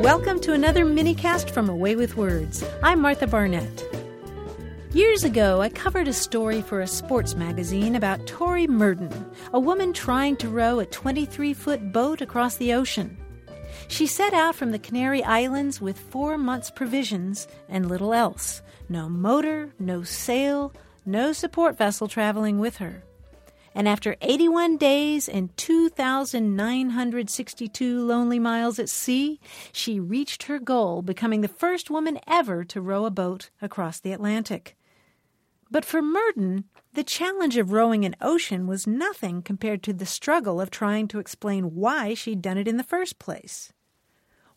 Welcome to another minicast from A Way with Words. I'm Martha Barnette. Years ago, I covered a story for a sports magazine about Tori Murden, a woman trying to row a 23 foot boat across the ocean. She set out from the Canary Islands with four months' provisions and little else no motor, no sail, no support vessel traveling with her. And after 81 days and 2,962 lonely miles at sea, she reached her goal, becoming the first woman ever to row a boat across the Atlantic. But for Murden, the challenge of rowing an ocean was nothing compared to the struggle of trying to explain why she'd done it in the first place.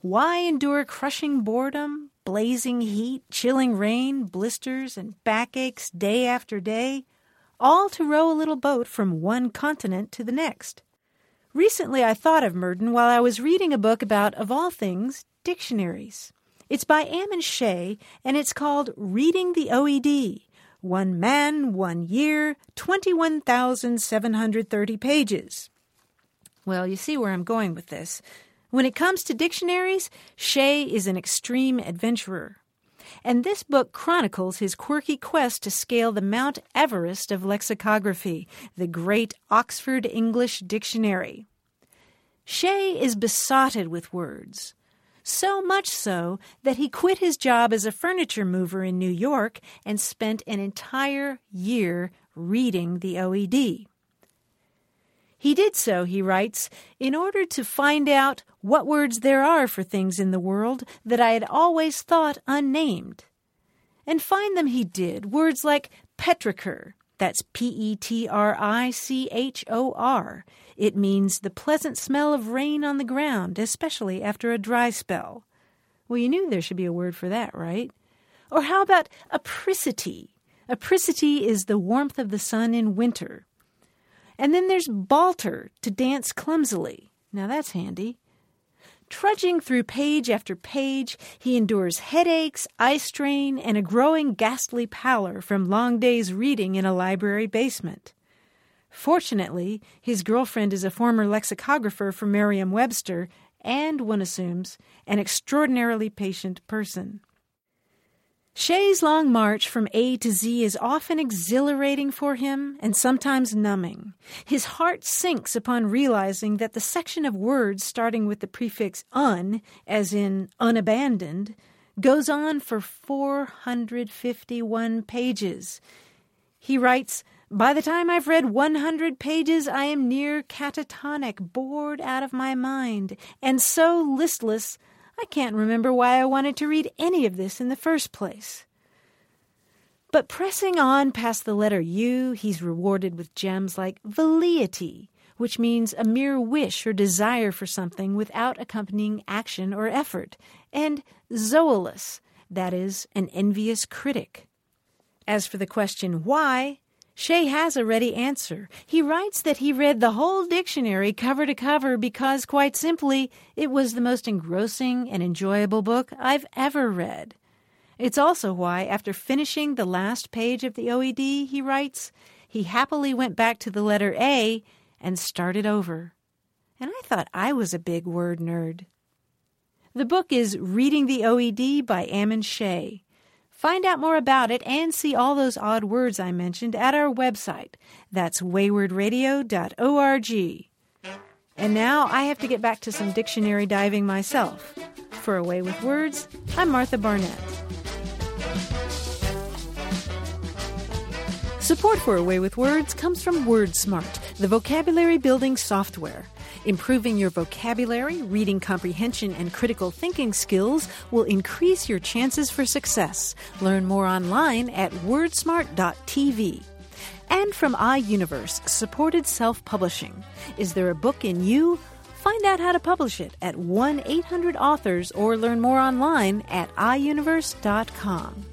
Why endure crushing boredom, blazing heat, chilling rain, blisters, and backaches day after day, all to row a little boat from one continent to the next? Recently, I thought of Murden while I was reading a book about, of all things, dictionaries. It's by Ammon Shea, and it's called Reading the OED one man, one year, 21,730 pages. Well, you see where I'm going with this. When it comes to dictionaries, Shea is an extreme adventurer. And this book chronicles his quirky quest to scale the Mount Everest of lexicography, the great Oxford English Dictionary. Shea is besotted with words so much so that he quit his job as a furniture mover in New York and spent an entire year reading the OED. He did so, he writes, in order to find out what words there are for things in the world that I had always thought unnamed. And find them he did, words like petrichor, that's P E T R I C H O R. It means the pleasant smell of rain on the ground, especially after a dry spell. Well, you knew there should be a word for that, right? Or how about apricity? Apricity is the warmth of the sun in winter. And then there's balter, to dance clumsily. Now that's handy. Trudging through page after page, he endures headaches, eye strain, and a growing ghastly pallor from long days reading in a library basement. Fortunately, his girlfriend is a former lexicographer for Merriam Webster and, one assumes, an extraordinarily patient person. Shea's long march from A to Z is often exhilarating for him and sometimes numbing. His heart sinks upon realizing that the section of words starting with the prefix un, as in unabandoned, goes on for 451 pages. He writes, By the time I've read 100 pages, I am near catatonic, bored out of my mind, and so listless I can't remember why I wanted to read any of this in the first place. But pressing on past the letter U, he's rewarded with gems like velleity, which means a mere wish or desire for something without accompanying action or effort, and zoilus, that is, an envious critic. As for the question why, Shea has a ready answer. He writes that he read the whole dictionary cover to cover because, quite simply, it was the most engrossing and enjoyable book I've ever read. It's also why, after finishing the last page of the OED, he writes, he happily went back to the letter A and started over. And I thought I was a big word nerd. The book is Reading the OED by Ammon Shea. Find out more about it and see all those odd words I mentioned at our website. That's waywordradio.org. And now I have to get back to some dictionary diving myself. For A Way with Words, I'm Martha Barnette. Support for A Way with Words comes from WordSmart, the vocabulary building software. Improving your vocabulary, reading comprehension, and critical thinking skills will increase your chances for success. Learn more online at wordsmart.tv. And from iUniverse, supported self publishing. Is there a book in you? Find out how to publish it at 1 800 authors or learn more online at iUniverse.com.